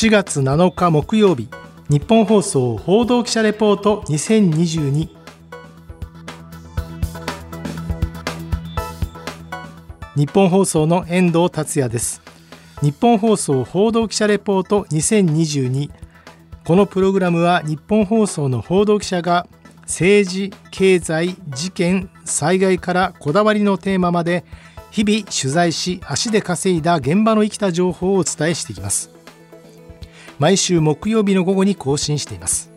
4月7日木曜日日本放送報道記者レポート2022日本放送の遠藤達也です。日本放送報道記者レポート2022このプログラムは日本放送の報道記者が政治、経済、事件、災害からこだわりのテーマまで日々取材し足で稼いだ現場の生きた情報をお伝えしていきます。毎週木曜日の午後に更新しています。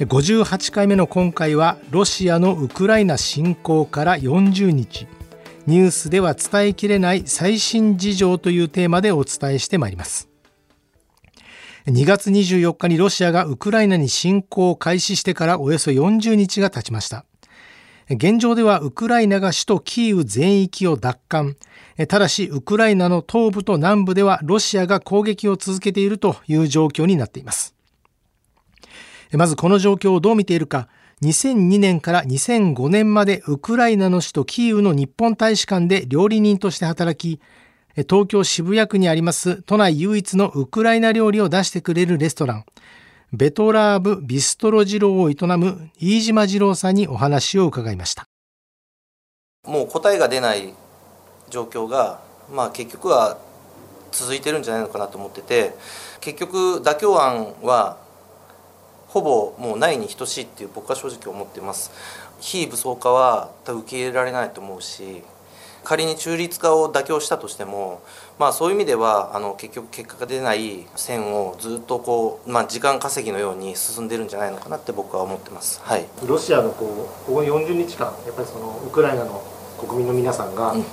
58回目の今回はロシアのウクライナ侵攻から40日。ニュースでは伝えきれない最新事情というテーマでお伝えしてまいります。2月24日にロシアがウクライナに侵攻を開始してからおよそ40日が経ちました。現状ではウクライナが首都キーウ全域を奪還。ただしウクライナの東部と南部ではロシアが攻撃を続けているという状況になっています。まずこの状況をどう見ているか。2002年から2005年までウクライナの首都キーウの日本大使館で料理人として働き東京渋谷区にあります都内唯一のウクライナ料理を出してくれるレストラン。ベトラーブビストロ二郎を営む飯島二郎さんにお話を伺いました。もう答えが出ない状況が、まあ、結局は続いてるんじゃないのかなと思ってて結局妥協案はほぼもうないに等しいっていう僕は正直思ってます。非武装化は受け入れられないと思うし仮に中立化を妥協したとしても、まあ、そういう意味ではあの結局結果が出ない線をずっとこう、まあ、時間稼ぎのように進んでるんじゃないのかなって僕は思ってます、はい、ロシアのこうここ40日間やっぱりそのウクライナの国民の皆さんが、うん、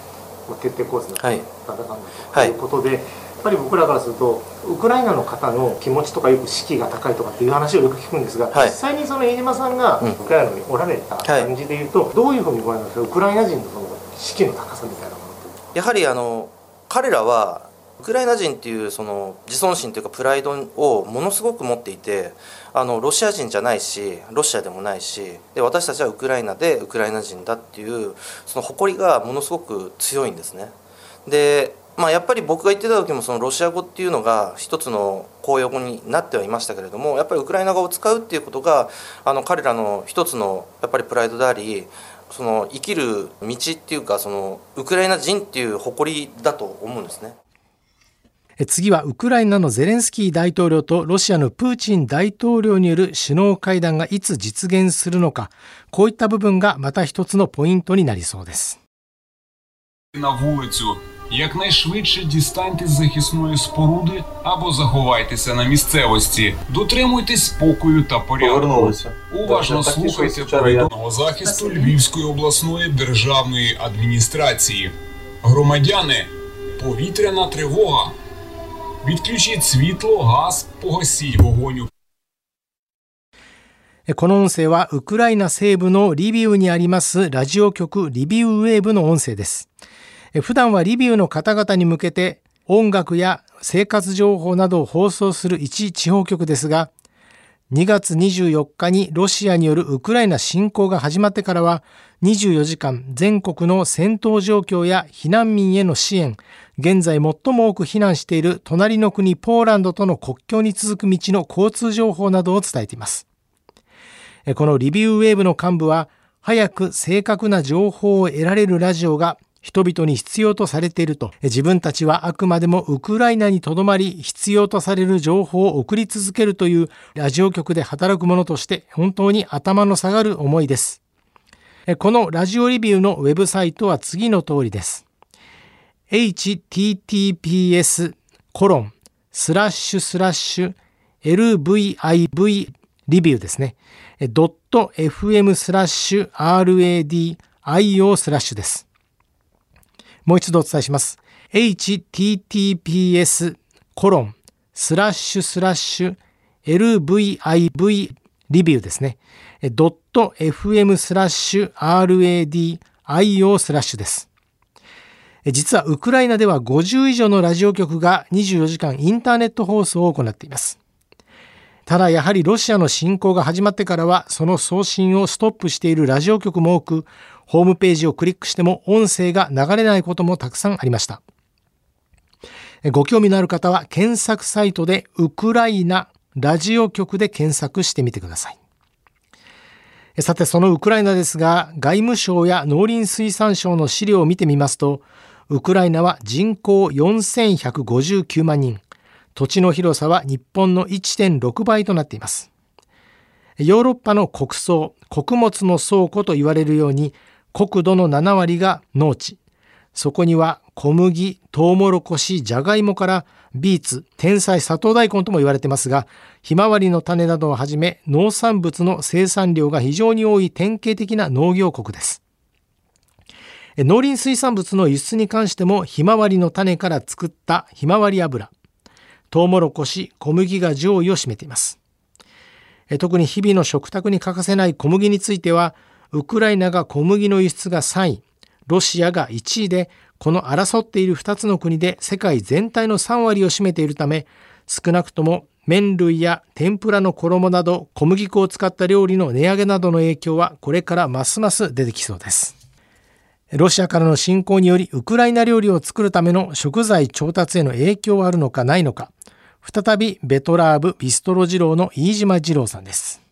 徹底抗戦の戦うとい。うことで、はいやっぱり僕らからするとウクライナの方の気持ちとかよく士気が高いとかっていう話をよく聞くんですが、はい、実際にその飯島さんがウクライナにおられた感じでいうと、はい、どういうふうにご覧になるんですか？ウクライナ人のその士気の高さみたいなものやはりあの彼らはウクライナ人っていうその自尊心というかプライドをものすごく持っていてあのロシア人じゃないしロシアでもないしで私たちはウクライナでウクライナ人だっていうその誇りがものすごく強いんですね。でまあ、やっぱり僕が言ってた時もそのロシア語っていうのが一つの公用語になってはいましたけれどもやっぱりウクライナ語を使うっていうことがあの彼らの一つのやっぱりプライドでありその生きる道っていうかそのウクライナ人っていう誇りだと思うんですね。次はウクライナのゼレンスキー大統領とロシアのプーチン大統領による首脳会談がいつ実現するのかこういった部分がまた一つのポイントになりそうです。Якнайшвидше дістаньте з захисної споруди або заховайтеся на місцевості. Дотримуйтесь спокою та порядку. Уважно слухайте повідомленого захисту Львівської обласної державної адміністрації. Громадяни, повітряна тривога. Відключіть світло, газ, погасіть вогонь. この音声はウクライナ西部のリビウにありますラジオ局リビウウェーブの音声です。 普段はリビウの方々に向けて音楽や生活情報などを放送する一地方局ですが、2月24日にロシアによるウクライナ侵攻が始まってからは、24時間全国の戦闘状況や避難民への支援、現在最も多く避難している隣の国ポーランドとの国境に続く道の交通情報などを伝えています。このリビウウェーブの幹部は、早く正確な情報を得られるラジオが人々に必要とされていると、自分たちはあくまでもウクライナにとどまり必要とされる情報を送り続けるというラジオ局で働く者として本当に頭の下がる思いです。このラジオリビウのウェブサイトは次の通りです。https コロンスラッシュスラッシュ lviv リビウですね。.fm スラッシュ radio スラッシュです。もう一度お伝えします。https コロンスラッシュスラッシュ lviv リビューですね。.fm スラッシュ radio スラッシュです。実はウクライナでは50以上のラジオ局が24時間インターネット放送を行っています。ただやはりロシアの侵攻が始まってからはその送信をストップしているラジオ局も多くホームページをクリックしても音声が流れないこともたくさんありました。ご興味のある方は検索サイトでウクライナラジオ局で検索してみてください。さて、そのウクライナですが、外務省や農林水産省の資料を見てみますと、ウクライナは人口4159万人、土地の広さは日本の1.6倍となっています。ヨーロッパの穀倉、穀物の倉庫と言われるように、国土の7割が農地。そこには小麦、トウモロコシ、ジャガイモからビーツ、天才砂糖大根とも言われてますが、ひまわりの種などをはじめ農産物の生産量が非常に多い典型的な農業国です。農林水産物の輸出に関してもひまわりの種から作ったひまわり油、トウモロコシ、小麦が上位を占めています。特に日々の食卓に欠かせない小麦については、ウクライナが小麦の輸出が3位、ロシアが1位で、この争っている2つの国で世界全体の3割を占めているため、少なくとも麺類や天ぷらの衣など小麦粉を使った料理の値上げなどの影響はこれからますます出てきそうです。ロシアからの侵攻によりウクライナ料理を作るための食材調達への影響はあるのかないのか、再びベトラーブビストロ二郎の飯島二郎さんです。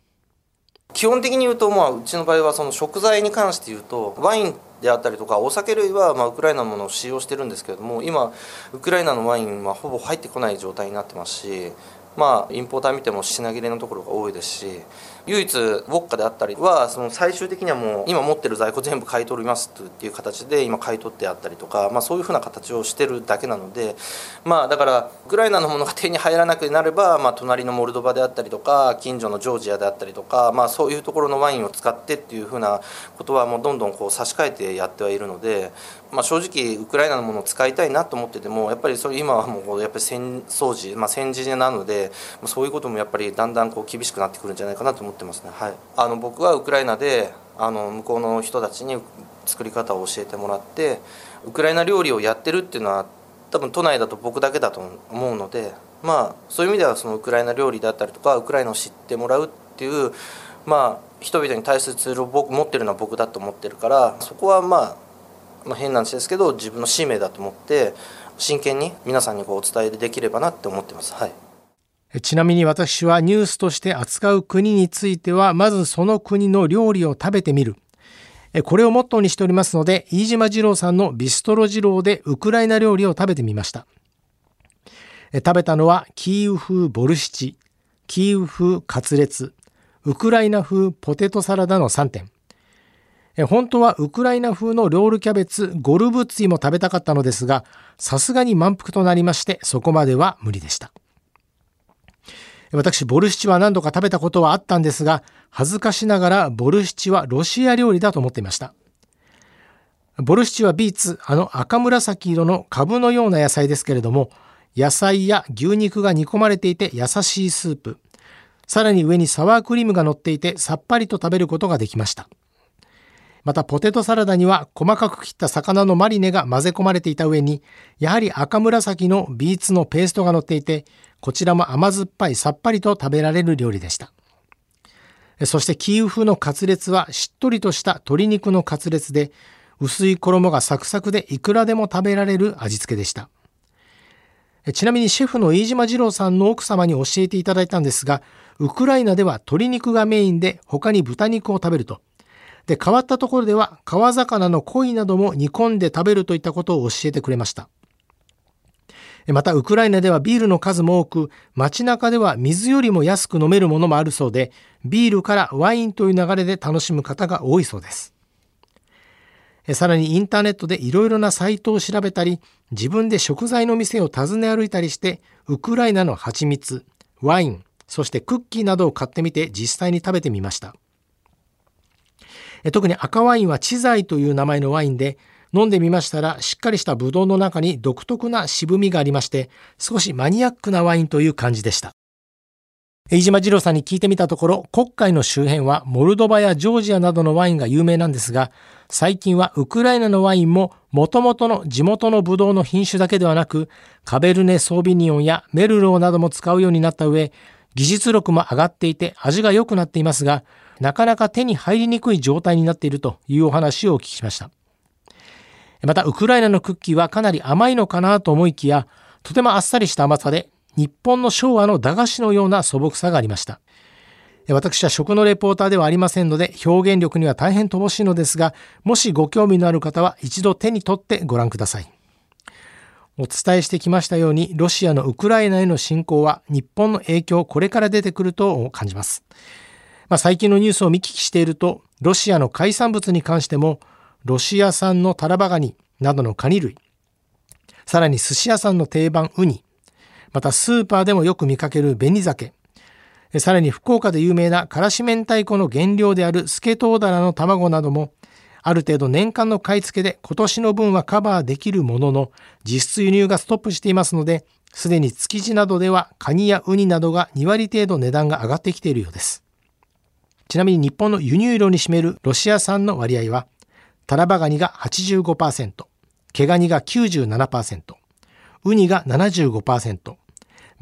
基本的に言うと、まあ、うちの場合はその食材に関して言うとワインであったりとかお酒類はまウクライナのものを使用してるんですけれども今ウクライナのワインはほぼ入ってこない状態になってますしまあインポーター見ても品切れのところが多いですし唯一ウォッカであったりはその最終的にはもう今持ってる在庫全部買い取りますっていう形で今買い取ってあったりとか、まあ、そういうふうな形をしてるだけなのでまあだからウクライナのものが手に入らなくなれば、まあ、隣のモルドバであったりとか近所のジョージアであったりとか、まあ、そういうところのワインを使ってっていうふうなことはもうどんどんこう差し替えてやってはいるので、まあ、正直ウクライナのものを使いたいなと思っててもやっぱりそれ今はもうやっぱり戦争時、まあ、戦時なのでそういうこともやっぱりだんだんこう厳しくなってくるんじゃないかなと思ってますね。はい、あの僕はウクライナであの向こうの人たちに作り方を教えてもらってウクライナ料理をやってるっていうのは多分都内だと僕だけだと思うのでまあそういう意味ではそのウクライナ料理だったりとかウクライナを知ってもらうっていうまあ人々に対するツールを僕持ってるのは僕だと思ってるからそこはまあ、まあ、変な話ですけど自分の使命だと思って真剣に皆さんにこうお伝えできればなって思ってます。はいちなみに私はニュースとして扱う国については、まずその国の料理を食べてみる。これをモットーにしておりますので、飯島二郎さんのビストロ二郎でウクライナ料理を食べてみました。食べたのはキーウ風ボルシチ、キーウ風カツレツ、ウクライナ風ポテトサラダの3点。本当はウクライナ風のロールキャベツゴルブツィも食べたかったのですが、さすがに満腹となりまして、そこまでは無理でした。私、ボルシチは何度か食べたことはあったんですが、恥ずかしながらボルシチはロシア料理だと思っていました。ボルシチはビーツ、あの赤紫色の株のような野菜ですけれども、野菜や牛肉が煮込まれていて優しいスープ、さらに上にサワークリームが乗っていてさっぱりと食べることができました。またポテトサラダには細かく切った魚のマリネが混ぜ込まれていた上に、やはり赤紫のビーツのペーストが乗っていて、こちらも甘酸っぱいさっぱりと食べられる料理でした。そしてキーウ風のカツレツはしっとりとした鶏肉のカツレツで、薄い衣がサクサクでいくらでも食べられる味付けでした。ちなみにシェフの飯島二郎さんの奥様に教えていただいたんですが、ウクライナでは鶏肉がメインで他に豚肉を食べると。で、変わったところでは川魚の鯉なども煮込んで食べるといったことを教えてくれました。また、ウクライナではビールの数も多く、街中では水よりも安く飲めるものもあるそうで、ビールからワインという流れで楽しむ方が多いそうです。さらにインターネットでいろいろなサイトを調べたり、自分で食材の店を訪ね歩いたりして、ウクライナの蜂蜜、ワイン、そしてクッキーなどを買ってみて実際に食べてみました。特に赤ワインはチザイという名前のワインで、飲んでみましたら、しっかりしたブドウの中に独特な渋みがありまして、少しマニアックなワインという感じでした。飯島二郎さんに聞いてみたところ、国会の周辺はモルドバやジョージアなどのワインが有名なんですが、最近はウクライナのワインも元々の地元のブドウの品種だけではなく、カベルネ・ソービニオンやメルローなども使うようになった上、技術力も上がっていて味が良くなっていますが、なかなか手に入りにくい状態になっているというお話をお聞きしました。また、ウクライナのクッキーはかなり甘いのかなと思いきや、とてもあっさりした甘さで日本の昭和の駄菓子のような素朴さがありました。私は食のレポーターではありませんので表現力には大変乏しいのですが、もしご興味のある方は一度手に取ってご覧ください。お伝えしてきましたように、ロシアのウクライナへの侵攻は日本の影響これから出てくると感じます。まあ、最近のニュースを見聞きしていると、ロシアの海産物に関しても、ロシア産のタラバガニなどのカニ類、さらに寿司屋さんの定番ウニ、またスーパーでもよく見かける紅鮭、さらに福岡で有名なからし明太子の原料であるスケトウダラの卵なども、ある程度年間の買い付けで今年の分はカバーできるものの、実質輸入がストップしていますので、すでに築地などではカニやウニなどが2割程度値段が上がってきているようです。ちなみに日本の輸入量に占めるロシア産の割合は、タラバガニが85%、毛ガニが97%、ウニが75%、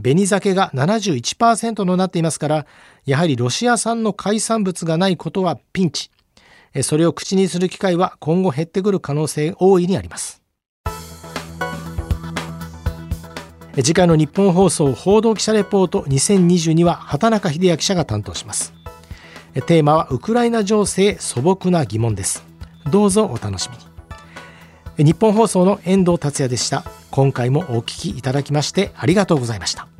紅鮭が71%となっていますから、やはりロシア産の海産物がないことはピンチ。それを口にする機会は今後減ってくる可能性大いにあります。次回の日本放送報道記者レポート2022は畑中秀明記者が担当します。テーマはウクライナ情勢素朴な疑問です。どうぞお楽しみに。日本放送の遠藤達也でした。今回もお聞きいただきましてありがとうございました。